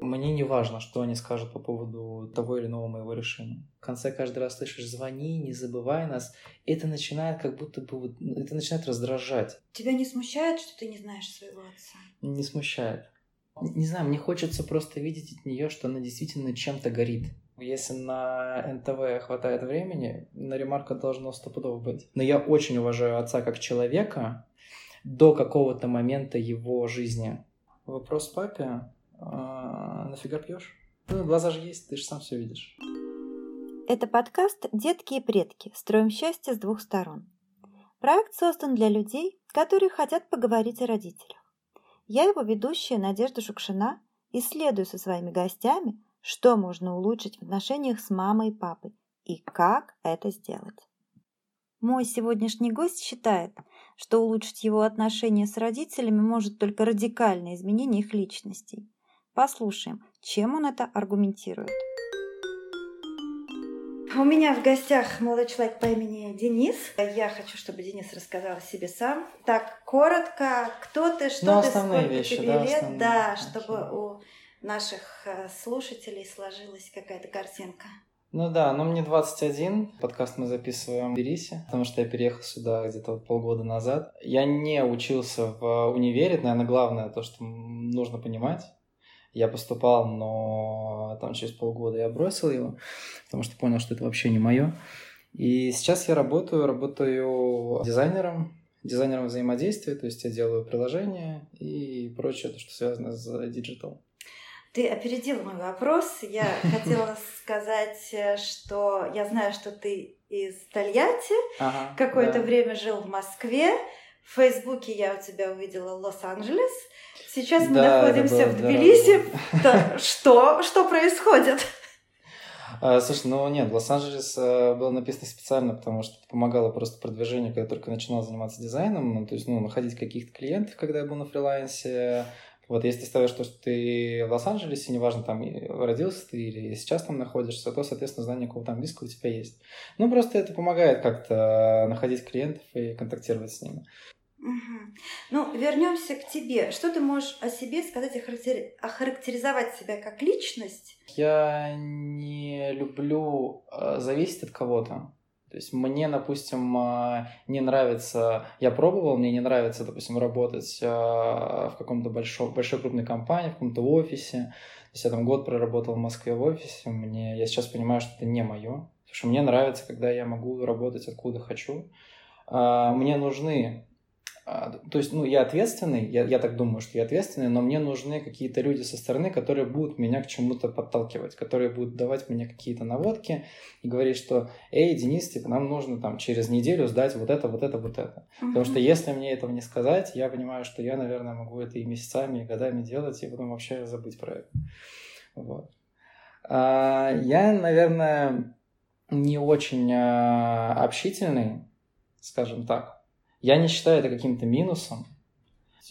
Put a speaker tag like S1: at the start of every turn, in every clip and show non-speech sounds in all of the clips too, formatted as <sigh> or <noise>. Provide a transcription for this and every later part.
S1: Мне не важно, что они скажут по поводу того или иного моего решения. В конце каждый раз слышишь «звони, не забывай нас». Это начинает как будто бы... вот- Это начинает раздражать.
S2: Тебя не смущает, что ты не знаешь своего отца?
S1: Не смущает. Не знаю, мне хочется просто видеть от нее, что она действительно чем-то горит. Если на НТВ хватает времени, на ремарка должно стопудово быть. Но я очень уважаю отца как человека до какого-то момента его жизни. Вопрос папе. А, нафига пьешь? Ну, глаза же есть, ты же сам все видишь.
S2: Это подкаст «Детки и предки. Строим счастье с двух сторон». Проект создан для людей, которые хотят поговорить о родителях. Я его ведущая Надежда Шукшина исследую со своими гостями, что можно улучшить в отношениях с мамой и папой и как это сделать. Мой сегодняшний гость считает, что улучшить его отношения с родителями может только радикальное изменение их личностей. Послушаем, чем он это аргументирует. У меня в гостях молодой человек по имени Денис. Я хочу, чтобы Денис рассказал о себе сам. Так, коротко, кто ты, что
S1: Ну,
S2: ты, сколько
S1: вещи,
S2: тебе
S1: да,
S2: лет,
S1: основные.
S2: да, чтобы у наших э, слушателей сложилась какая-то картинка.
S1: Ну да, но мне 21. Подкаст мы записываем в Тбилиси, потому что я переехал сюда где-то полгода назад. Я не учился в универе, это, наверное, главное то, что нужно понимать. Я поступал, но там через полгода я бросил его, потому что понял, что это вообще не мое. И сейчас я работаю, работаю дизайнером, дизайнером взаимодействия, то есть я делаю приложения и прочее, то, что связано с digital.
S2: Ты опередил мой вопрос. Я <laughs> хотела сказать, э, что я знаю, что ты из Тольятти,
S1: Ага,
S2: какое-то
S1: да.
S2: время жил в Москве. В Фейсбуке я у тебя увидела Лос-Анджелес. Сейчас мы
S1: Да,
S2: находимся
S1: было
S2: в Тбилиси. <laughs> Да, Что? Что происходит?
S1: А, Слушай, ну нет, Лос-Анджелес э, было написано специально, потому что это помогало просто продвижению, когда я только начинал заниматься дизайном, ну, то есть, ну, находить каких-то клиентов, когда я был на фрилансе. Вот, если ты ставишь то, что ты в Лос-Анджелесе, неважно, там родился ты или сейчас там находишься, то, соответственно, знание какого-то английского у тебя есть. Ну, просто это помогает как-то находить клиентов и контактировать с ними.
S2: Ну, вернемся к тебе. Что ты можешь о себе сказать, охарактери- охарактеризовать себя как личность?
S1: Я не люблю э, зависеть от кого-то. То есть мне, допустим, э, не нравится, я пробовал, мне не нравится, допустим, работать э, в каком-то большом, большой крупной компании, в каком-то офисе. То есть я там год проработал в Москве в офисе, мне, я сейчас понимаю, что это не мое. Потому что мне нравится, когда я могу работать откуда хочу. Мне нужны то есть, ну, я ответственный, я, я так думаю, что я ответственный, но мне нужны какие-то люди со стороны, которые будут меня к чему-то подталкивать, которые будут давать мне какие-то наводки и говорить, что, эй, Денис, типа, нам нужно там через неделю сдать вот это, вот это, вот это. Потому что если мне этого не сказать, я понимаю, что я, наверное, могу это и месяцами, и годами делать, и потом вообще забыть про это. Вот. А, Я, наверное, не очень а, общительный, скажем так. Я не считаю это каким-то минусом.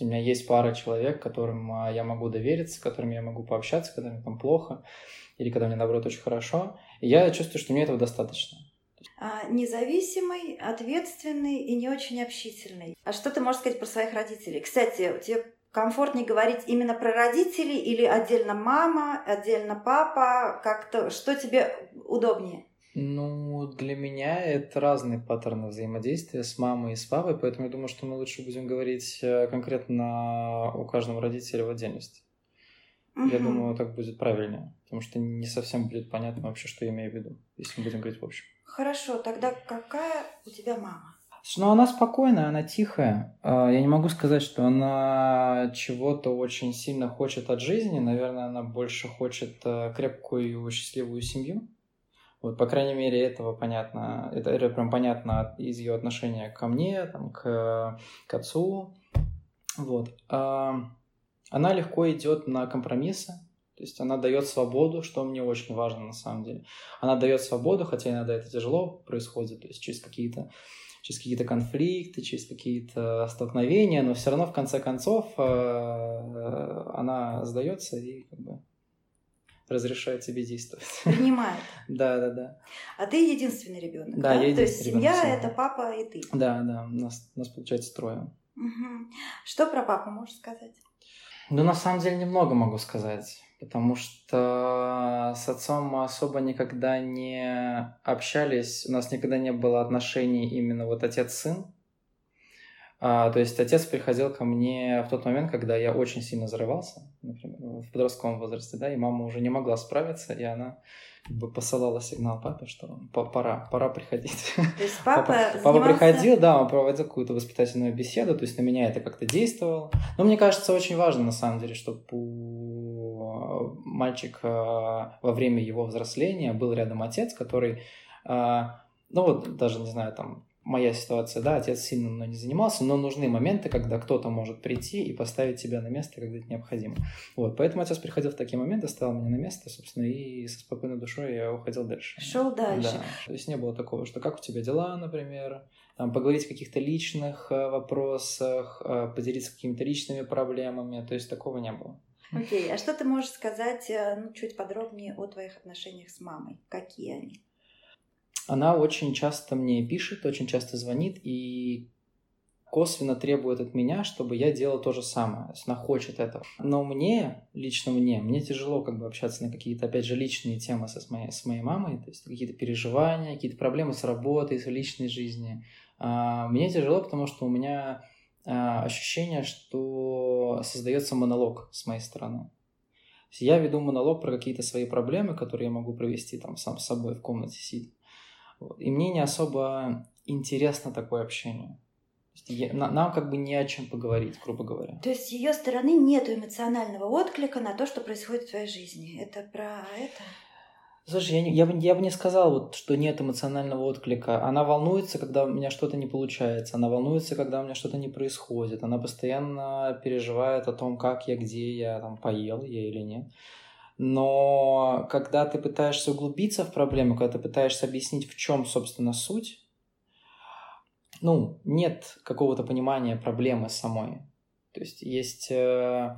S1: У меня есть пара человек, которым а, я могу довериться, с которыми я могу пообщаться, когда мне там плохо, или когда мне, наоборот, очень хорошо. И я чувствую, что мне этого достаточно.
S2: А, Независимый, ответственный и не очень общительный. А что ты можешь сказать про своих родителей? Кстати, тебе комфортнее говорить именно про родителей или отдельно мама, отдельно папа? Как-то что тебе удобнее?
S1: Ну, для меня это разные паттерны взаимодействия с мамой и с папой, поэтому я думаю, что мы лучше будем говорить э, конкретно у каждого родителя в отдельности. Я
S2: Мгм.
S1: думаю, так будет правильнее, потому что не совсем будет понятно вообще, что я имею в виду, если мы будем говорить в общем.
S2: Хорошо, тогда какая у тебя мама?
S1: Ну, она спокойная, она тихая. А, Я не могу сказать, что она чего-то очень сильно хочет от жизни. Наверное, она больше хочет э, крепкую, счастливую семью. Вот, по крайней мере, этого понятно. Это, это прям понятно из ее отношения ко мне, там, к, к отцу. Вот. А, Она легко идет на компромиссы. То есть она дает свободу, что мне очень важно на самом деле. Она дает свободу, хотя иногда это тяжело происходит, то есть через какие-то через какие-то конфликты, через какие-то столкновения, но все равно в конце концов э, она сдается и как бы разрешает себе действовать.
S2: Принимает.
S1: Да, да, да.
S2: А ты единственный ребенок.
S1: Да, я
S2: То есть
S1: единственный
S2: семья это папа и ты.
S1: Да, да, у нас, нас получается трое.
S2: Что про папу можешь сказать?
S1: Ну, на самом деле, немного могу сказать. потому что с отцом мы особо никогда не общались, у нас никогда не было отношений именно вот отец-сын. А, то есть отец приходил ко мне в тот момент, когда я очень сильно взрывался, например, в подростковом возрасте, да, и мама уже не могла справиться, и она как бы посылала сигнал папе, что пора, пора приходить.
S2: То есть <laughs> папа, папа, занимался...
S1: папа приходил, да, он проводил какую-то воспитательную беседу, то есть на меня это как-то действовало. Но мне кажется, очень важно, на самом деле, чтобы у мальчика во время его взросления был рядом отец, который, а, ну вот даже, не знаю, там, моя ситуация, да, отец сильно мной не занимался, но нужны моменты, когда кто-то может прийти и поставить тебя на место, когда это необходимо. Вот, поэтому отец приходил в такие моменты, ставил меня на место, собственно, и со спокойной душой я уходил дальше.
S2: Шел дальше.
S1: Да. То есть не было такого, что как у тебя дела, например, там, поговорить о каких-то личных э, вопросах, э, поделиться какими-то личными проблемами, то есть такого не было.
S2: Окей, okay. а что ты можешь сказать э, ну, чуть подробнее о твоих отношениях с мамой? Какие они?
S1: Она очень часто мне пишет, очень часто звонит и косвенно требует от меня, чтобы я делал то же самое. То есть она хочет этого. Но мне, лично мне, мне тяжело как бы общаться на какие-то, опять же, личные темы со, с, моей, с моей мамой, то есть какие-то переживания, какие-то проблемы с работой, с личной жизнью. А, мне тяжело, потому что у меня а, ощущение, что создается монолог с моей стороны. Я веду монолог про какие-то свои проблемы, которые я могу провести там сам с собой в комнате сидя. И мне не особо интересно такое общение. нам как бы не о чем поговорить, грубо говоря.
S2: То есть с ее стороны нет эмоционального отклика на то, что происходит в твоей жизни. Это про это?
S1: Слушай, я, не, я, бы, я бы не сказал, вот, что нет эмоционального отклика. Она волнуется, когда у меня что-то не получается. Она волнуется, когда у меня что-то не происходит. Она постоянно переживает о том, как я, где я, там, поел я или нет. Но когда ты пытаешься углубиться в проблему, когда ты пытаешься объяснить, в чем, собственно, суть, ну, нет какого-то понимания проблемы самой. То есть есть... Э...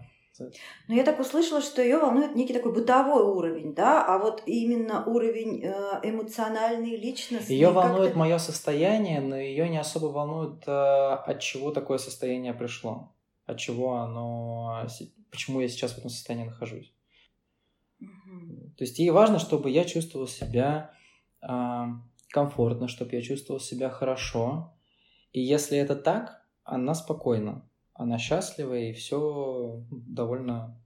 S2: Но я так услышала, что ее волнует некий такой бытовой уровень, да, а вот именно уровень э, эмоциональный, личностный.
S1: Ее волнует мое состояние, но ее не особо волнует, э, от чего такое состояние пришло, от чего оно, почему я сейчас в этом состоянии нахожусь. То есть ей важно, чтобы я чувствовал себя э, комфортно, чтобы я чувствовал себя хорошо. И если это так, она спокойна, она счастлива, и все довольно,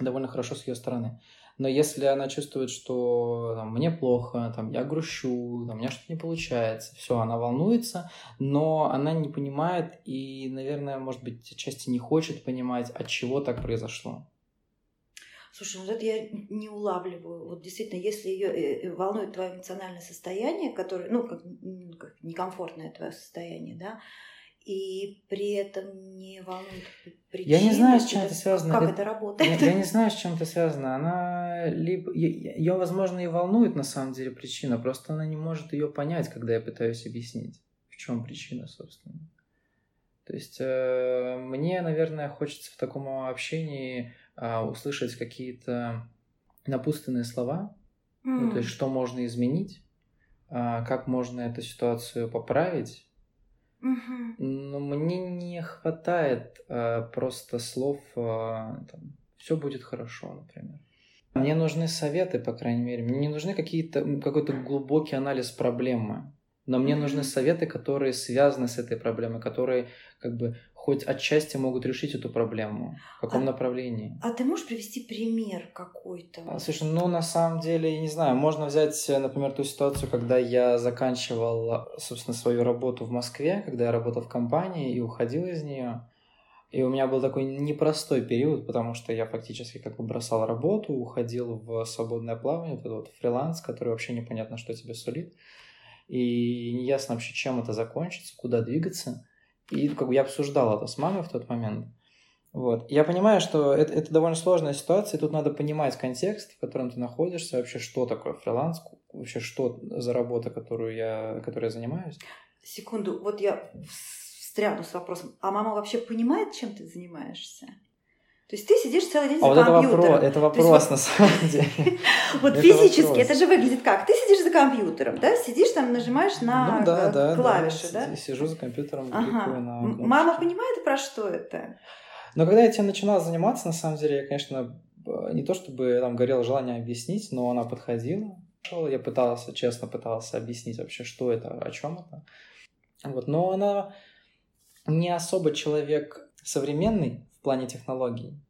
S1: довольно хорошо с ее стороны. Но если она чувствует, что там, мне плохо, там, я грущу, там, у меня что-то не получается, все, она волнуется, но она не понимает и, наверное, может быть, отчасти не хочет понимать, от чего так произошло.
S2: Слушай, вот это я не улавливаю. Вот действительно, если ее э, э, волнует твое эмоциональное состояние, которое, ну, как, как некомфортное твое состояние, да, и при этом не волнует причины.
S1: Я не знаю, с чем это связано.
S2: Как это, это работает?
S1: Я, я не знаю, с чем это связано. Она либо... Ее, возможно, и волнует на самом деле причина, просто она не может ее понять, когда я пытаюсь объяснить, в чем причина, собственно. То есть э, мне, наверное, хочется в таком общении а, услышать какие-то напутственные слова, mm. ну, то есть что можно изменить, а, как можно эту ситуацию поправить.
S2: Mm-hmm.
S1: Но мне не хватает а, просто слов, а, там, все будет хорошо, например. Мне нужны советы, по крайней мере. Мне не нужны какие-то какой-то глубокий анализ проблемы. Но мне mm-hmm. нужны советы, которые связаны с этой проблемой, которые как бы хоть отчасти могут решить эту проблему? В каком а, направлении?
S2: А ты можешь привести пример какой-то?
S1: А, слушай, ну на самом деле, я не знаю, можно взять, например, ту ситуацию, когда я заканчивал, собственно, свою работу в Москве, когда я работал в компании и уходил из нее. И у меня был такой непростой период, потому что я фактически как бы бросал работу, уходил в свободное плавание, вот этот вот фриланс, который вообще непонятно, что тебе сулит. И неясно вообще, чем это закончится, куда двигаться. И как бы я обсуждал это с мамой в тот момент. Вот. Я понимаю, что это, это довольно сложная ситуация, и тут надо понимать контекст, в котором ты находишься, вообще, что такое фриланс, вообще, что за работа, которую я, которой я занимаюсь.
S2: Секунду, вот я встряну с вопросом. А мама вообще понимает, чем ты занимаешься? То есть ты сидишь целый день а за вот компьютером.
S1: Это вопрос, это вопрос
S2: есть,
S1: на самом деле. <laughs>
S2: Вот физически это же выглядит как? Ты сидишь за компьютером, да? Сидишь там, нажимаешь на ну клавиши, да?
S1: Сижу за компьютером,
S2: Мама понимает, про что это?
S1: Но когда я этим начинал заниматься, на самом деле, я, конечно, не то чтобы там горело желание объяснить, но она подходила. Я пытался, честно пытался объяснить вообще, что это, о чем это. Вот. Но она не особо человек современный плане технологий.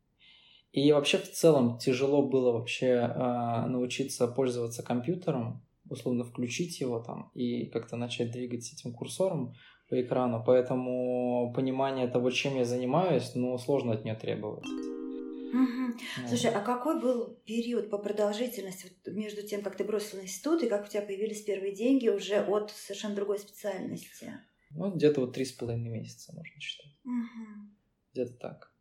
S1: И вообще в целом тяжело было вообще э, научиться пользоваться компьютером, условно включить его там и как-то начать двигать этим курсором по экрану. Поэтому понимание того, чем я занимаюсь, ну, сложно от нее требовать.
S2: Угу. Слушай, а какой был период по продолжительности вот, между тем, как ты бросил институт и как у тебя появились первые деньги уже от совершенно другой специальности?
S1: Ну, где-то вот три с половиной месяца, можно считать.
S2: Угу.
S1: Где-то так.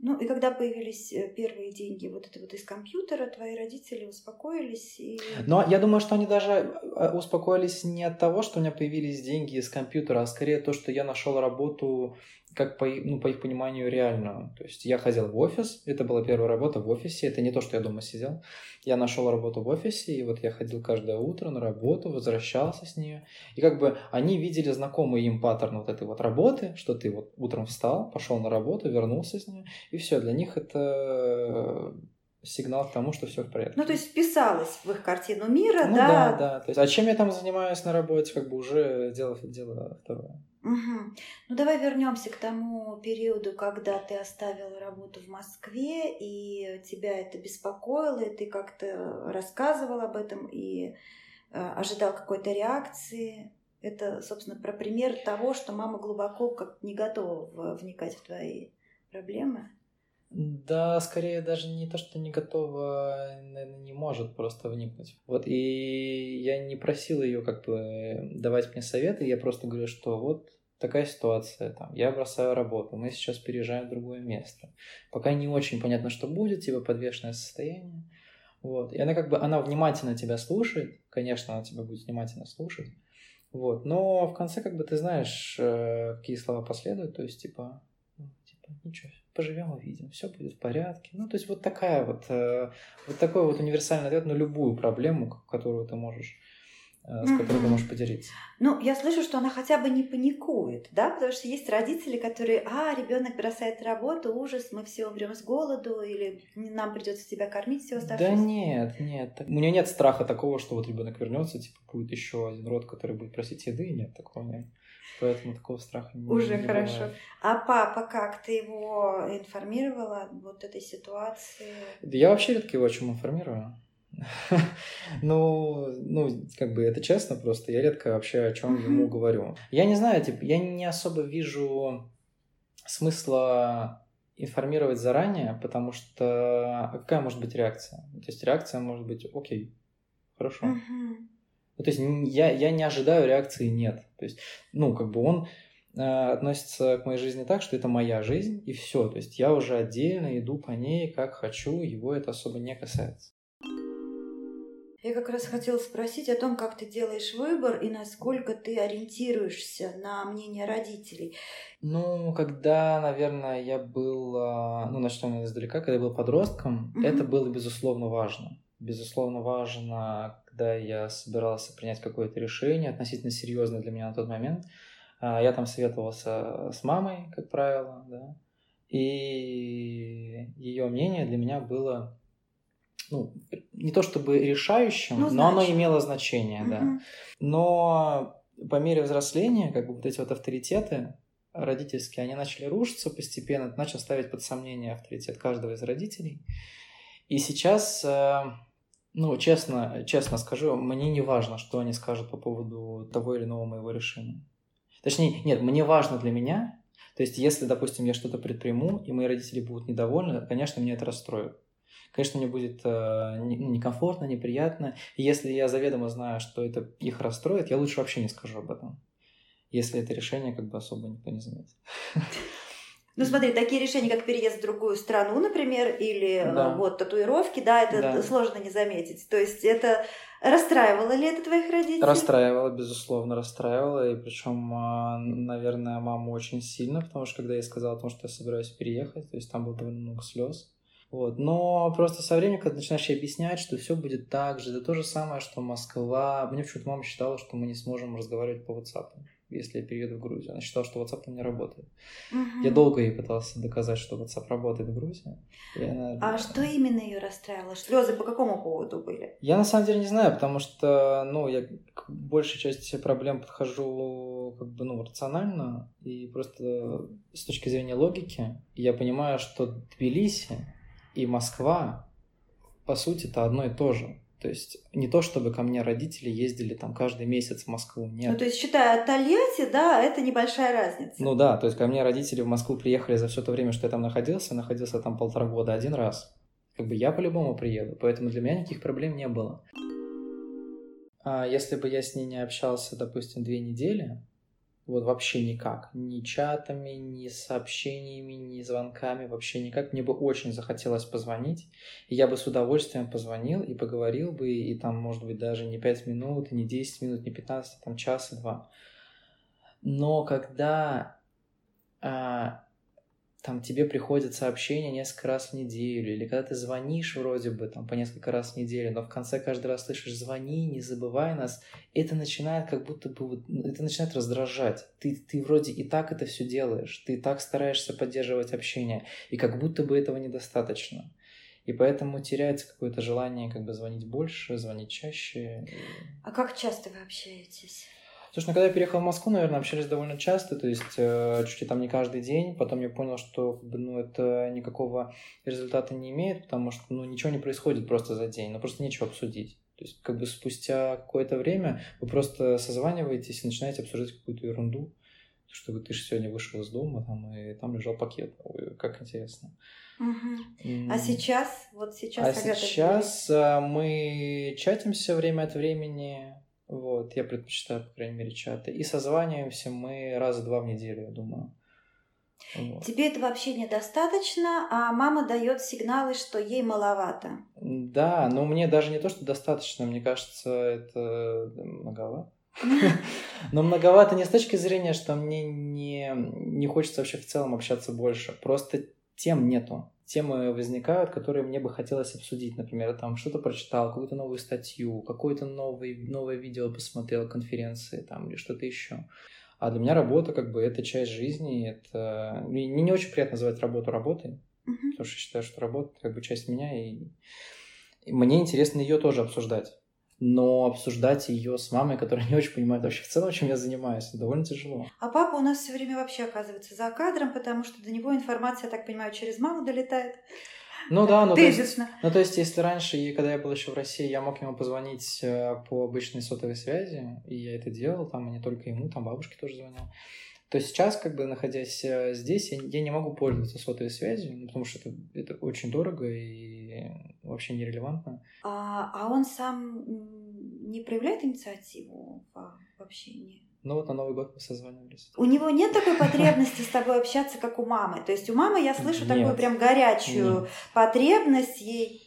S2: Ну и когда появились э, первые деньги вот это вот из компьютера, твои родители успокоились и...
S1: Но я думаю, что они даже э, успокоились не от того, что у меня появились деньги из компьютера, а скорее то, что я нашел работу как по, ну, по их пониманию реальную. То есть я ходил в офис, это была первая работа в офисе, это не то, что я дома сидел. Я нашел работу в офисе, и вот я ходил каждое утро на работу, возвращался с нее. И как бы они видели знакомый им паттерн вот этой вот работы, что ты вот утром встал, пошел на работу, вернулся с нее, и все, для них это сигнал к тому, что все в порядке.
S2: Ну, то есть вписалось в их картину мира,
S1: ну,
S2: да?
S1: да, да. То есть, а чем я там занимаюсь на работе, как бы уже дело, дело второе.
S2: Угу. Ну давай вернемся к тому периоду, когда ты оставила работу в Москве, и тебя это беспокоило, и ты как-то рассказывал об этом и э, ожидал какой-то реакции. Это, собственно, про пример того, что мама глубоко как не готова вникать в твои проблемы.
S1: Да, скорее даже не то, что не готова, наверное, не может просто вникнуть. Вот, и я не просил ее как бы давать мне советы, я просто говорю, что вот такая ситуация, там, я бросаю работу, мы сейчас переезжаем в другое место. Пока не очень понятно, что будет, типа подвешенное состояние. Вот. И она как бы, она внимательно тебя слушает, конечно, она тебя будет внимательно слушать, вот. Но в конце как бы ты знаешь, э, какие слова последуют, то есть типа, ну, типа ничего, поживем увидим, все будет в порядке. Ну, то есть вот такая вот, э, вот такой вот универсальный ответ на любую проблему, которую ты можешь с которой ты можешь поделиться?
S2: Ну, я слышу, что она хотя бы не паникует, да, потому что есть родители, которые, а, ребенок бросает работу, ужас, мы все умрем с голоду, или нам придется тебя кормить все оставшееся.
S1: Да нет, нет. У нее нет страха такого, что вот ребенок вернется, типа будет еще один род, который будет просить еды, нет, такого нет. Поэтому такого страха не
S2: Уже
S1: не
S2: хорошо.
S1: Бывает.
S2: А папа, как ты его информировала вот этой ситуации?
S1: Я вообще редко его о чем информирую. <laughs> ну, ну, как бы это честно просто. Я редко вообще о чем ему говорю. Я не знаю, типа, я не особо вижу смысла информировать заранее, потому что а какая может быть реакция? То есть реакция может быть окей, хорошо. Ну, то есть я, я не ожидаю реакции нет. То есть, ну, как бы он э, относится к моей жизни так, что это моя жизнь, и все. То есть я уже отдельно иду по ней, как хочу, его это особо не касается.
S2: Я как раз хотела спросить о том, как ты делаешь выбор и насколько ты ориентируешься на мнение родителей.
S1: Ну, когда, наверное, я был, а, ну, начнем издалека, когда я был подростком, mm-hmm. это было, безусловно, важно. Безусловно, важно, когда я собирался принять какое-то решение, относительно серьезное для меня на тот момент. А, я там советовался с мамой, как правило, да, и ее мнение для меня было ну, не то чтобы решающим, ну, но оно имело значение, угу. да. Но по мере взросления, как бы вот эти вот авторитеты родительские, они начали рушиться постепенно, начал ставить под сомнение авторитет каждого из родителей. И сейчас, э, ну, честно, честно скажу, мне не важно, что они скажут по поводу того или иного моего решения. Точнее, нет, мне важно для меня, то есть если, допустим, я что-то предприму, и мои родители будут недовольны, конечно, меня это расстроит конечно, мне будет э, некомфортно, неприятно. И если я заведомо знаю, что это их расстроит, я лучше вообще не скажу об этом. Если это решение как бы особо никто не заметит. <laughs>
S2: Ну смотри, такие решения, как переезд в другую страну, например, или э, да. вот татуировки, да, это да. сложно не заметить. То есть это расстраивало ли это твоих родителей?
S1: Расстраивало, безусловно, расстраивало. И причем, а, наверное, маму очень сильно, потому что когда я сказал о том, что я собираюсь переехать, то есть там было довольно много слез. Вот. Но просто со временем, когда начинаешь объяснять, что все будет так же, это то же самое, что Москва. Мне почему-то мама считала, что мы не сможем разговаривать по WhatsApp. если я перееду в Грузию. Она считала, что WhatsApp не работает.
S2: Мгм.
S1: Я долго ей пытался доказать, что WhatsApp работает в Грузии. И она-
S2: А что именно ее расстраивало? Слезы по какому поводу были?
S1: Я на самом деле не знаю, потому что, ну, я к большей части проблем подхожу как бы, ну, рационально и просто с точки зрения логики. Я понимаю, что Тбилиси и Москва, по сути, это одно и то же. То есть не то, чтобы ко мне родители ездили там каждый месяц в Москву, нет.
S2: Ну, то есть, считая от Тольятти, да, это небольшая разница.
S1: Ну да, то есть ко мне родители в Москву приехали за все то время, что я там находился, находился там полтора года один раз. Как бы я по-любому приеду, поэтому для меня никаких проблем не было. А если бы я с ней не общался, допустим, две недели, вот вообще никак, ни чатами, ни сообщениями, ни звонками, вообще никак, мне бы очень захотелось позвонить, и я бы с удовольствием позвонил и поговорил бы, и там, может быть, даже не 5 минут, не 10 минут, не 15, а там час и два. Но когда а, там тебе приходит сообщение несколько раз в неделю, или когда ты звонишь вроде бы там по несколько раз в неделю, но в конце каждый раз слышишь «звони, не забывай нас», это начинает как будто бы, ну, это начинает раздражать. Ты, ты вроде и так это все делаешь, ты и так стараешься поддерживать общение, и как будто бы этого недостаточно. И поэтому теряется какое-то желание как бы звонить больше, звонить чаще.
S2: А как часто вы общаетесь?
S1: Слушай, ну когда я переехал в Москву, наверное, общались довольно часто, то есть э, чуть ли там не каждый день. Потом я понял, что как бы, ну, это никакого результата не имеет, потому что ну, ничего не происходит просто за день, ну просто нечего обсудить. То есть как бы спустя какое-то время вы просто созваниваетесь и начинаете обсуждать какую-то ерунду. Что ты же сегодня вышел из дома, там, и там лежал пакет. Ой, как интересно.
S2: Мгм. А сейчас? Вот сейчас
S1: А сейчас а, мы чатимся время от времени. Вот, я предпочитаю, по крайней мере, чаты. И созваниваемся мы раза два в неделю, я думаю. Вот.
S2: Тебе этого общения достаточно, а мама дает сигналы, что ей маловато.
S1: Да, но мне даже не то, что достаточно, мне кажется, это многовато. <laughs> Но многовато не с точки зрения, что мне не, не хочется вообще в целом общаться больше. Просто тем нету. Темы возникают, которые мне бы хотелось обсудить. Например, там что-то прочитал, какую-то новую статью, какое-то новый, новое видео посмотрел, конференции там или что-то еще. А для меня работа как бы это часть жизни. Это... Мне не очень приятно называть работу работой,
S2: Мгм.
S1: потому что я считаю, что работа как бы часть меня, и, и мне интересно ее тоже обсуждать. Но обсуждать ее с мамой, которая не очень понимает вообще в целом, чем я занимаюсь, довольно тяжело.
S2: А папа у нас все время вообще оказывается за кадром, потому что до него информация, я так понимаю, через маму долетает.
S1: Ну да, ну то, есть, ну то есть, если раньше, и когда я был еще в России, я мог ему позвонить э, по обычной сотовой связи, и я это делал, там, и не только ему, там бабушке тоже звонил, то сейчас, как бы, находясь э, здесь, я, я не могу пользоваться сотовой связью, ну, потому что это, это очень дорого и вообще нерелевантно.
S2: А, а он сам не проявляет инициативу в, в общении?
S1: Ну вот на Новый год мы созванивались.
S2: У него нет такой потребности с тобой общаться, как у мамы. То есть у мамы я слышу
S1: Нет.
S2: такую прям горячую
S1: Нет.
S2: потребность ей.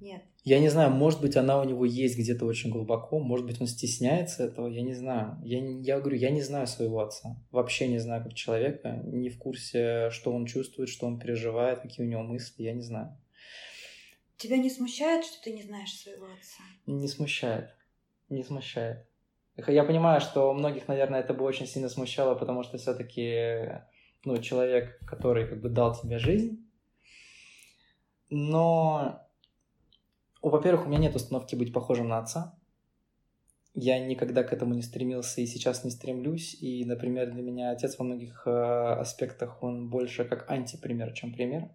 S2: Нет.
S1: Я не знаю, может быть, она у него есть где-то очень глубоко, может быть, он стесняется этого, я не знаю. Я, я говорю, я не знаю своего отца. Вообще не знаю как человека, не в курсе, что он чувствует, что он переживает, какие у него мысли, я не знаю.
S2: Тебя не смущает, что ты не знаешь своего отца?
S1: Не смущает. Не смущает. Я понимаю, что многих, наверное, это бы очень сильно смущало, потому что все-таки ну, человек, который как бы дал тебе жизнь. Но, во-первых, у меня нет установки быть похожим на отца. Я никогда к этому не стремился и сейчас не стремлюсь. И, например, для меня отец во многих э, аспектах, он больше как антипример, чем пример.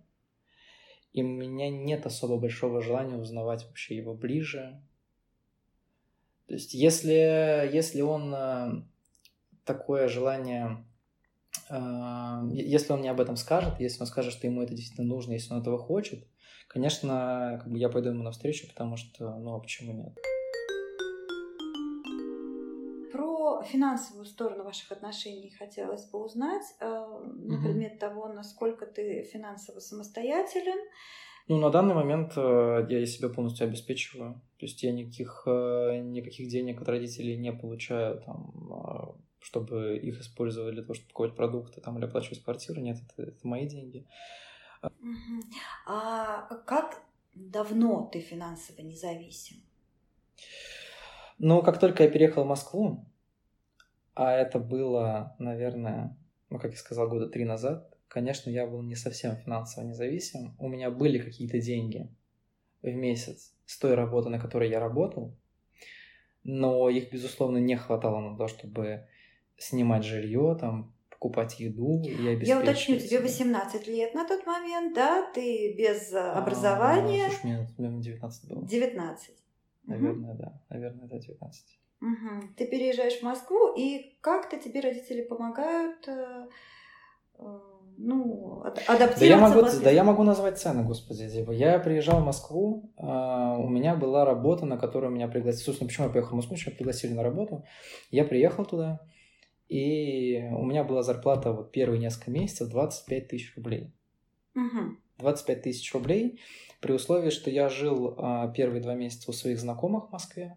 S1: И у меня нет особо большого желания узнавать вообще его ближе. То есть, если, если он э, такое желание, э, если он мне об этом скажет, если он скажет, что ему это действительно нужно, если он этого хочет, конечно, как бы я пойду ему навстречу, потому что, ну, а почему нет?
S2: Про финансовую сторону ваших отношений хотелось бы узнать, э, на
S1: Мгм.
S2: предмет того, насколько ты финансово самостоятелен.
S1: Ну, на данный момент э, я себя полностью обеспечиваю. То есть я никаких, э, никаких денег от родителей не получаю, там, э, чтобы их использовать для того, чтобы покупать продукты там, или оплачивать квартиру. Нет, это, это мои деньги.
S2: А как давно ты финансово независим?
S1: Но как только я переехал в Москву, а это было, наверное, ну, как я сказал, года три назад, конечно, я был не совсем финансово независим. У меня были какие-то деньги в месяц с той работы, на которой я работал, но их, безусловно, не хватало на то, чтобы снимать жилье, там, покупать еду и обеспечивать.
S2: Я уточню, тебе 18 лет на тот момент, да? Ты без э, образования.
S1: А, слушай, мне, наверное, 19 было.
S2: 19.
S1: Наверное, угу. да. Наверное, да, 19.
S2: Угу. Ты переезжаешь в Москву, и как-то тебе родители помогают э, э, ну, адаптироваться. Да
S1: я, могу, да я могу назвать цены, господи. Типа, я приезжал в Москву, э, у меня была работа, на которую меня пригласили. Собственно, почему я поехал в Москву, меня пригласили на работу. Я приехал туда, и у меня была зарплата вот первые несколько месяцев 25 тысяч рублей.
S2: Угу.
S1: 25 тысяч рублей при условии, что я жил а, первые два месяца у своих знакомых в Москве.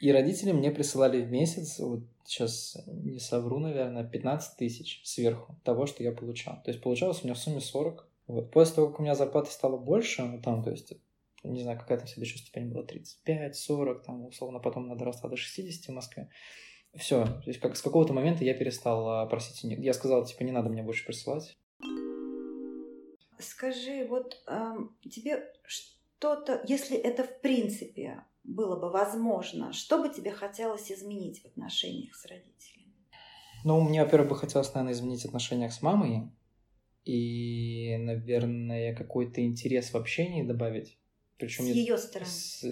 S1: И родители мне присылали в месяц, вот сейчас не совру, наверное, 15 тысяч сверху того, что я получал. То есть получалось у меня в сумме 40. Вот. После того, как у меня зарплата стала больше, ну там, то есть, не знаю, какая там следующая ступень была, 35, 40, там, условно, потом она доросла до 60 в Москве. Все, то есть как с какого-то момента я перестал а, просить. Я сказал, типа, не надо мне больше присылать.
S2: Скажи, вот э, тебе что-то, если это в принципе было бы возможно, что бы тебе хотелось изменить в отношениях с родителями?
S1: Ну, мне, во-первых, бы хотелось, наверное, изменить отношения с мамой и, наверное, какой-то интерес в общении добавить.
S2: Причем с ее стороны.
S1: С,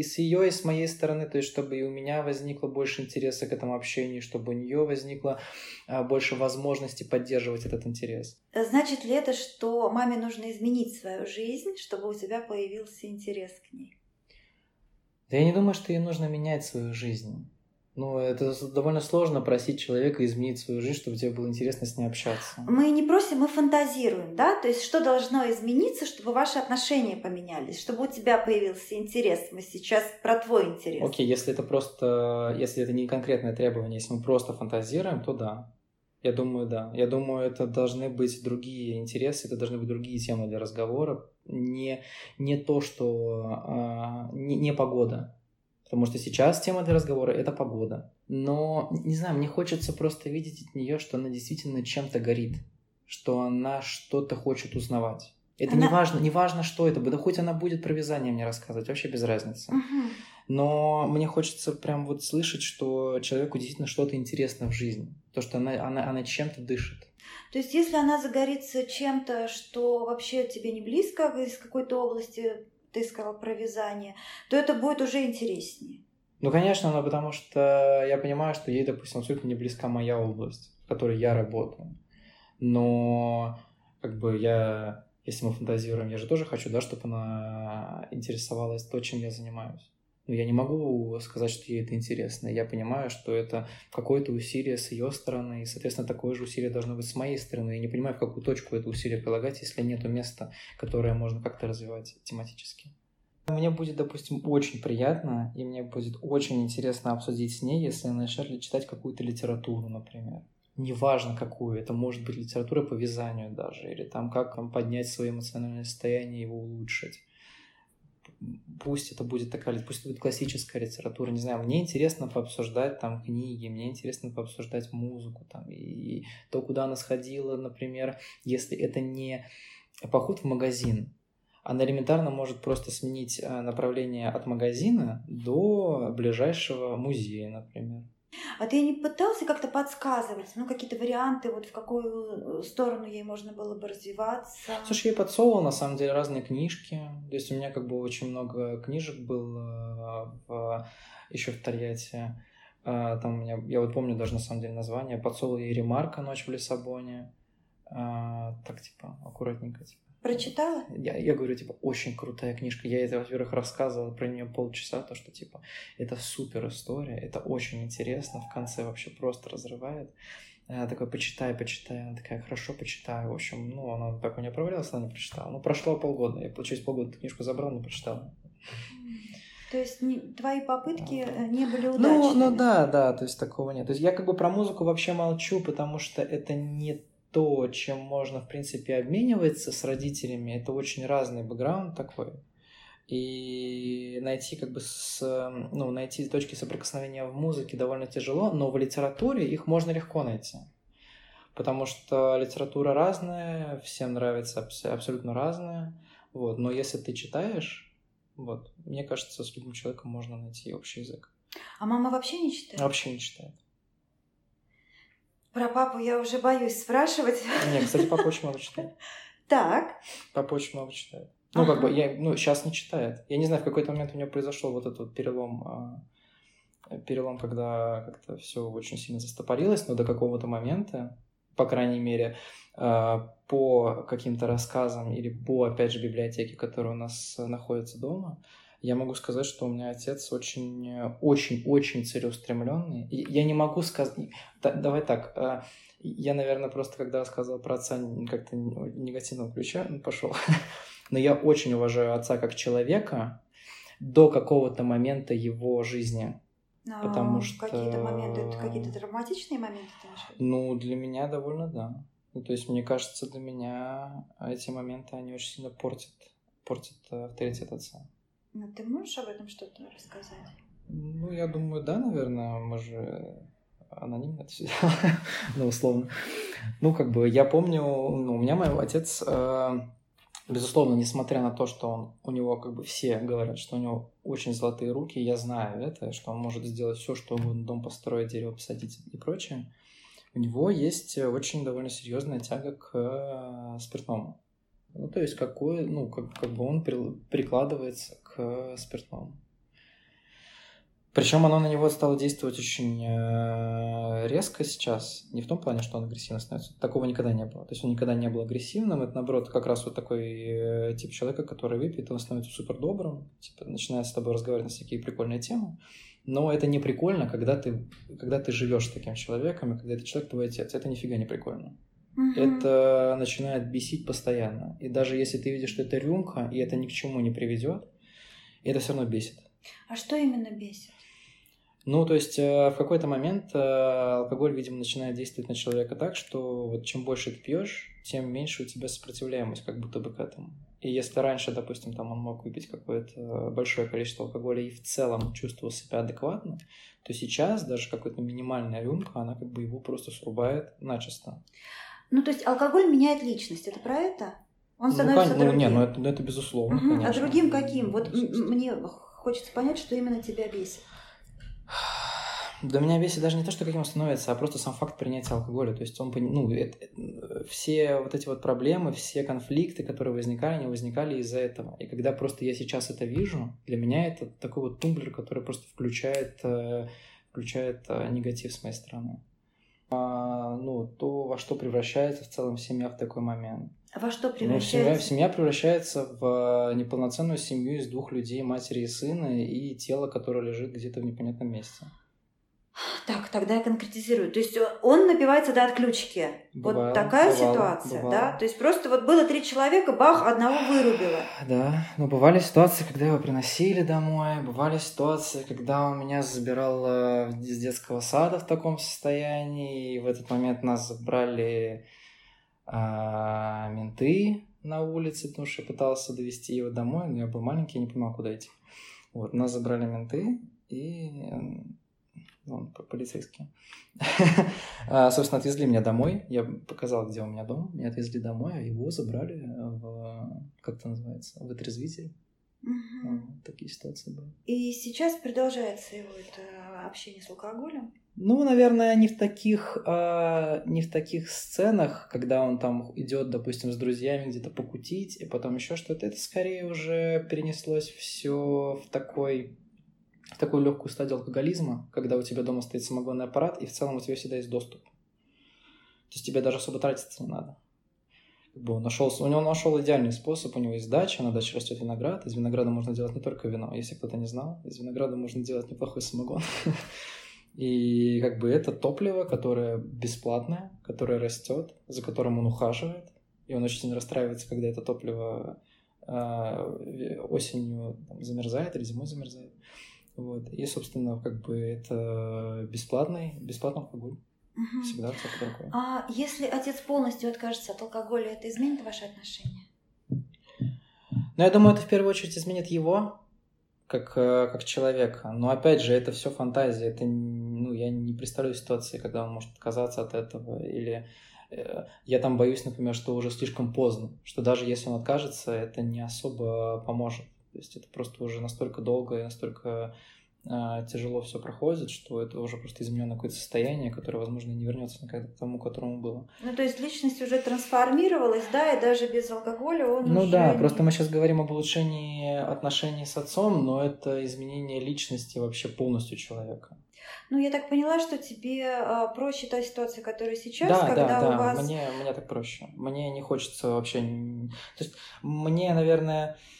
S1: и с ее, и с моей стороны, то есть чтобы и у меня возникло больше интереса к этому общению, чтобы у нее возникло а, больше возможности поддерживать этот интерес.
S2: Значит ли это, что маме нужно изменить свою жизнь, чтобы у тебя появился интерес к ней?
S1: Да я не думаю, что ей нужно менять свою жизнь. Ну, это довольно сложно просить человека изменить свою жизнь, чтобы тебе было интересно с ней общаться.
S2: Мы не просим, мы фантазируем, да? То есть, что должно измениться, чтобы ваши отношения поменялись, чтобы у тебя появился интерес. Мы сейчас про твой интерес.
S1: Окей, если это просто, если это не конкретное требование, если мы просто фантазируем, то да. Я думаю, да. Я думаю, это должны быть другие интересы, это должны быть другие темы для разговора. Не, не то, что... А, не, не погода. Потому что сейчас тема для разговора – это погода. Но, не знаю, мне хочется просто видеть от нее, что она действительно чем-то горит. Что она что-то хочет узнавать. Это она... не, важно, не важно, что это. Да хоть она будет про вязание мне рассказывать, вообще без разницы.
S2: Угу.
S1: Но мне хочется прям вот слышать, что человеку действительно что-то интересно в жизни. То, что она, она, она чем-то дышит.
S2: То есть, если она загорится чем-то, что вообще тебе не близко из какой-то области, ты сказал про вязание, то это будет уже интереснее.
S1: Ну, конечно, но потому что я понимаю, что ей, допустим, абсолютно не близка моя область, в которой я работаю. Но как бы я, если мы фантазируем, я же тоже хочу, да, чтобы она интересовалась то, чем я занимаюсь. Но я не могу сказать, что ей это интересно. Я понимаю, что это какое-то усилие с ее стороны, и, соответственно, такое же усилие должно быть с моей стороны. Я не понимаю, в какую точку это усилие прилагать, если нет места, которое можно как-то развивать тематически. Мне будет, допустим, очень приятно, и мне будет очень интересно обсудить с ней, если она начнет читать какую-то литературу, например. Неважно какую, это может быть литература по вязанию даже, или там как поднять свое эмоциональное состояние и его улучшить пусть это будет такая, пусть это будет классическая литература, не знаю, мне интересно пообсуждать там книги, мне интересно пообсуждать музыку там и то, куда она сходила, например, если это не поход в магазин, она элементарно может просто сменить э, направление от магазина до ближайшего музея, например.
S2: А ты не пытался как-то подсказывать, ну, какие-то варианты, вот в какую э, сторону ей можно было бы развиваться?
S1: Слушай, я подсовывал, на самом деле, разные книжки. То есть у меня как бы очень много книжек было в, еще в Тольятти. А, там у меня, я вот помню даже на самом деле название, подсовывал ей «Ремарка. Ночь в Лиссабоне». А, так, типа, аккуратненько, типа.
S2: Прочитала?
S1: Я, я говорю, типа, очень крутая книжка. Я это, во-первых, рассказывала про нее полчаса, то, что, типа, это супер история, это очень интересно, в конце вообще просто разрывает. Я такой, почитай, почитай. Она такая, хорошо, почитаю. В общем, ну, она так у меня провалилась, она не прочитала. Ну, прошло полгода. Я, через полгода эту книжку забрал, не прочитал.
S2: То есть не, твои попытки э, не были
S1: удачными? Ну, ну да, да, то есть такого нет. То есть я как бы про музыку вообще молчу, потому что это не то, чем можно, в принципе, обмениваться с родителями, это очень разный бэкграунд такой. И найти как бы с, ну, найти точки соприкосновения в музыке довольно тяжело, но в литературе их можно легко найти. Потому что литература разная, всем нравится абсолютно разная. Вот. Но если ты читаешь, вот, мне кажется, с любым человеком можно найти общий язык.
S2: А мама вообще не читает?
S1: Вообще не читает.
S2: Про папу я уже боюсь спрашивать.
S1: Нет, кстати, папа очень много читает. <laughs>
S2: Так.
S1: Папа очень много читает. Ну, ага. как бы, я, ну, сейчас не читает. Я не знаю, в какой-то момент у него произошел вот этот вот перелом, а, перелом, когда как-то все очень сильно застопорилось, но до какого-то момента, по крайней мере, а, по каким-то рассказам или по, опять же, библиотеке, которая у нас находится дома, я могу сказать, что у меня отец очень, очень, очень целеустремленный. Я не могу сказать... Давай так, а, я, наверное, просто когда рассказывал про отца как-то негативного ключа пошел. <laughs> Но я очень уважаю отца как человека до какого-то момента его жизни.
S2: Но потому что... Какие-то моменты, какие-то драматичные моменты
S1: ты Ну, для меня довольно да. Ну, то есть, мне кажется, для меня эти моменты, они очень сильно портят, портят авторитет отца.
S2: Ну, ты можешь об этом что-то рассказать?
S1: Ну, я думаю, да, наверное. Мы же анонимно это все <laughs> ну, условно. Ну, как бы, я помню, ну, у меня мой отец, э, безусловно, несмотря на то, что он, у него, как бы, все говорят, что у него очень золотые руки, я знаю это, что он может сделать все, что угодно, дом построить, дерево посадить и прочее, у него есть очень довольно серьезная тяга к э, спиртному. Ну, то есть, какой, ну, как, как бы он прикладывается к спиртному. Причем оно на него стало действовать очень э, резко сейчас. Не в том плане, что он агрессивно становится. Такого никогда не было. То есть он никогда не был агрессивным. Это, наоборот, как раз вот такой э, тип человека, который выпьет, он становится супер добрым, типа, начинает с тобой разговаривать на всякие прикольные темы. Но это не прикольно, когда ты, когда ты живешь с таким человеком, и когда этот человек твой отец. Это нифига не прикольно. Это начинает бесить постоянно. И даже если ты видишь, что это рюмка, и это ни к чему не приведет, это все равно бесит.
S2: А что именно бесит?
S1: Ну, то есть э, в какой-то момент э, алкоголь, видимо, начинает действовать на человека так, что вот чем больше ты пьешь, тем меньше у тебя сопротивляемость как будто бы к этому. И если раньше, допустим, там он мог выпить какое-то большое количество алкоголя и в целом чувствовал себя адекватно, то сейчас даже какая-то минимальная рюмка, она как бы его просто срубает начисто.
S2: Ну, то есть алкоголь меняет личность, это про это? Он ну, становится
S1: ну, другим. Ну, нет, ну это, это безусловно,
S2: угу. А другим каким? Вот мне хочется понять, что именно тебя бесит.
S1: Для меня бесит даже не то, что каким он становится, а просто сам факт принятия алкоголя. То есть он, ну, это, все вот эти вот проблемы, все конфликты, которые возникали, они возникали из-за этого. И когда просто я сейчас это вижу, для меня это такой вот тумблер, который просто включает, э, включает э, негатив с моей стороны. А, ну, то, во что превращается в целом семья в такой момент.
S2: А во что превращается? Ну,
S1: семья, семья превращается в э, неполноценную семью из двух людей, матери и сына, и тело, которое лежит где-то в непонятном месте.
S2: Так, тогда я конкретизирую. То есть он напивается до отключки. Бывало, вот такая бывало, ситуация, бывало. да? То есть просто вот было три человека, бах, одного вырубило.
S1: Да, но бывали ситуации, когда его приносили домой, бывали ситуации, когда он меня забирал э, из детского сада в таком состоянии, и в этот момент нас забрали а, менты на улице, потому что я пытался довести его домой, но я был маленький, я не понимал, куда идти. Вот, нас забрали менты, и он полицейский. <laughs> А, собственно, отвезли меня домой. Я показал, где у меня дом. Меня отвезли домой, а его забрали в, как это называется, в отрезвитель. Угу. Такие ситуации были.
S2: И сейчас продолжается его это общение с алкоголем?
S1: Ну, наверное, не в таких, э, не в таких сценах, когда он там идет, допустим, с друзьями где-то покутить, и потом еще что-то. Это скорее уже перенеслось все в такой такую легкую стадию алкоголизма, когда у тебя дома стоит самогонный аппарат, и в целом у тебя всегда есть доступ. То есть тебе даже особо тратиться не надо. Как бы он нашел, у него нашел идеальный способ, у него есть дача, на даче растет виноград, из винограда можно делать не только вино, если кто-то не знал, из винограда можно делать неплохой самогон. <laughs> И как бы это топливо, которое бесплатное, которое растет, за которым он ухаживает, и он очень расстраивается, когда это топливо э, осенью замерзает или зимой замерзает. Вот. И, собственно, как бы это бесплатный, бесплатный алкоголь. Угу. Всегда что-то такое.
S2: А если отец полностью откажется от алкоголя, это изменит ваши отношения?
S1: Ну, я думаю, это в первую очередь изменит его, как, э, как человека. Но опять же, это все фантазия. Это, ну, я не представляю ситуации, когда он может отказаться от этого. Или э, я там боюсь, например, что уже слишком поздно. Что даже если он откажется, это не особо поможет. То есть это просто уже настолько долго и настолько а, тяжело все проходит, что это уже просто измененное какое-то состояние, которое, возможно, не вернется никогда к тому, которому было.
S2: Ну, то есть личность уже трансформировалась, да, и даже без алкоголя он
S1: Ну
S2: уже
S1: да,
S2: не...
S1: просто мы сейчас говорим об улучшении отношений с отцом, но это изменение личности вообще полностью человека.
S2: Ну, я так поняла, что тебе а, проще та ситуация, которая сейчас,
S1: да,
S2: когда
S1: да, да,
S2: у вас...
S1: мне, мне так проще. Мне не хочется вообще... То есть мне, наверное, э,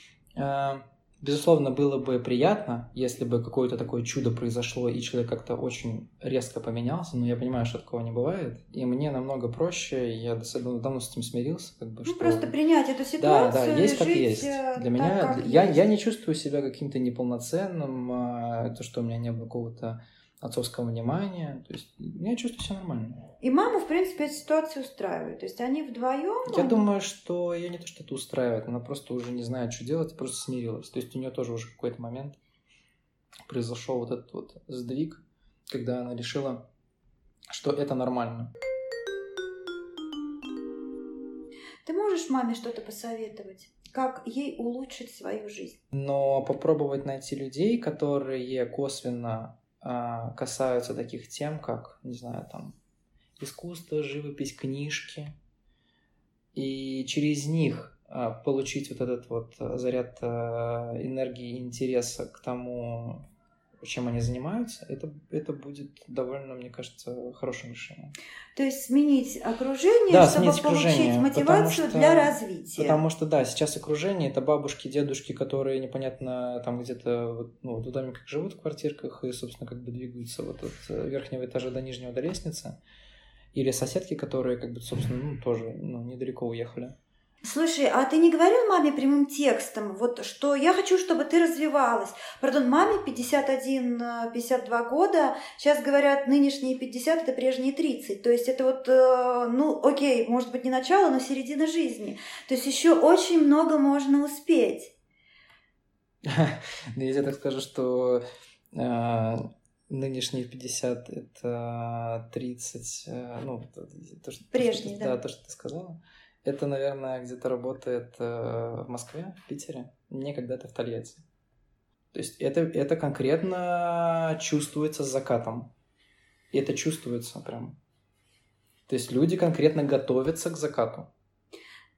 S1: Безусловно, было бы приятно, если бы какое-то такое чудо произошло, и человек как-то очень резко поменялся, но я понимаю, что такого не бывает. И мне намного проще, я давно с этим смирился. Как бы,
S2: ну,
S1: что...
S2: просто принять эту ситуацию.
S1: Да, да, есть как есть.
S2: э,
S1: Для
S2: так,
S1: меня, я,
S2: есть.
S1: я не чувствую себя каким-то неполноценным, а, то, что у меня не было какого-то отцовского внимания. То есть я чувствую себя нормально.
S2: И маму, в принципе, эта ситуация устраивает. То есть они вдвоем.
S1: Я думаю, что ее не то, что это устраивает, она просто уже не знает, что делать, просто смирилась. То есть у нее тоже уже какой-то момент произошел вот этот вот сдвиг, когда она решила, что это нормально.
S2: Ты можешь маме что-то посоветовать? Как ей улучшить свою жизнь?
S1: Но попробовать найти людей, которые косвенно касаются таких тем, как, не знаю, там, искусство, живопись, книжки, и через них а, получить вот этот вот заряд а, энергии и интереса к тому, чем они занимаются, это, это будет довольно, мне кажется, хорошим решением.
S2: То есть сменить окружение,
S1: Да,
S2: чтобы
S1: сменить
S2: получить
S1: окружение,
S2: мотивацию
S1: что-
S2: для развития.
S1: Потому что, да, сейчас окружение это бабушки, дедушки, которые непонятно там где-то вот, ну, вот в домиках живут в квартирках и, собственно, как бы двигаются вот от э, верхнего этажа до нижнего до лестницы. Или соседки, которые, как бы, собственно, ну, тоже ну, недалеко уехали.
S2: Слушай, а ты не говорил маме прямым текстом, вот что я хочу, чтобы ты развивалась? Пардон, маме 51-52 года, сейчас говорят, нынешние 50 это прежние 30. То есть это вот, э, ну, окей, может быть не начало, но середина жизни. То есть еще очень много можно успеть. <laughs>
S1: Ну, я так скажу, что э, нынешние 50 это 30, э, ну, то, то, что,
S2: Прежние,
S1: что,
S2: да.
S1: то, что ты сказала. Это, наверное, где-то работает э, в Москве, в Питере, не когда-то в Тольятти. То есть это, это конкретно чувствуется с закатом. И это чувствуется прям. То есть люди конкретно готовятся к закату.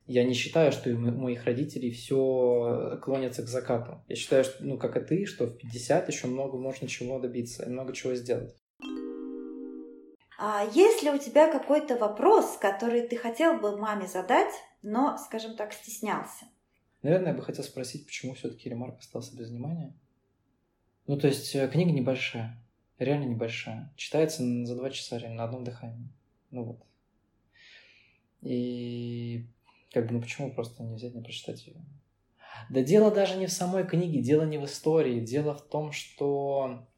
S1: Я не считаю, что у мо- моих родителей все клонится к закату. Я считаю, что, ну, как и ты, что в 50 еще много можно чего добиться и много чего сделать.
S2: А есть ли у тебя какой-то вопрос, который ты хотел бы маме задать, но, скажем так, стеснялся?
S1: Наверное, я бы хотел спросить, почему все-таки Ремарк остался без внимания. Ну, то есть, э, книга небольшая, реально небольшая. Читается за два часа реально на одном дыхании. Ну вот. И как бы, ну почему просто не взять, не прочитать ее? Да дело даже не в самой книге, дело не в истории, дело в том, что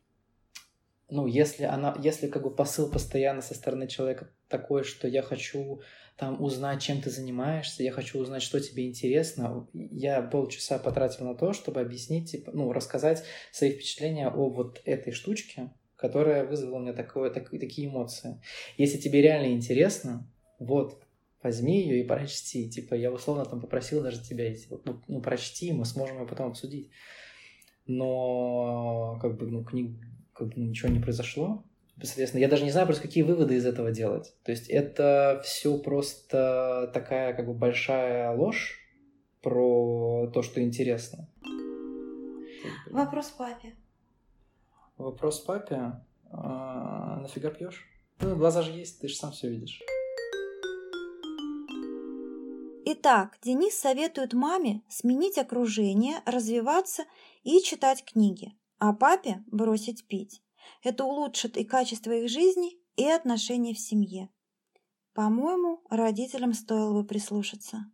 S1: ну, если она, если как бы посыл постоянно со стороны человека такой, что я хочу там узнать, чем ты занимаешься, я хочу узнать, что тебе интересно. Я полчаса потратил на то, чтобы объяснить, типа, ну, рассказать свои впечатления о вот этой штучке, которая вызвала у меня такое, так, такие эмоции. Если тебе реально интересно, вот, возьми ее и прочти. Типа, я условно там попросил даже тебя, ну, ну, прочти, мы сможем ее потом обсудить. Но, как бы, ну, книг, как бы, ничего не произошло. Соответственно, я даже не знаю просто, какие выводы из этого делать. То есть это все просто такая как бы большая ложь про то, что интересно.
S2: Вопрос папе.
S1: Вопрос папе. А, нафига пьешь? Ну, глаза же есть, ты же сам все видишь.
S2: Итак, Денис советует маме сменить окружение, развиваться и читать книги, а папе бросить пить. Это улучшит и качество их жизни, и отношения в семье. По-моему, родителям стоило бы прислушаться.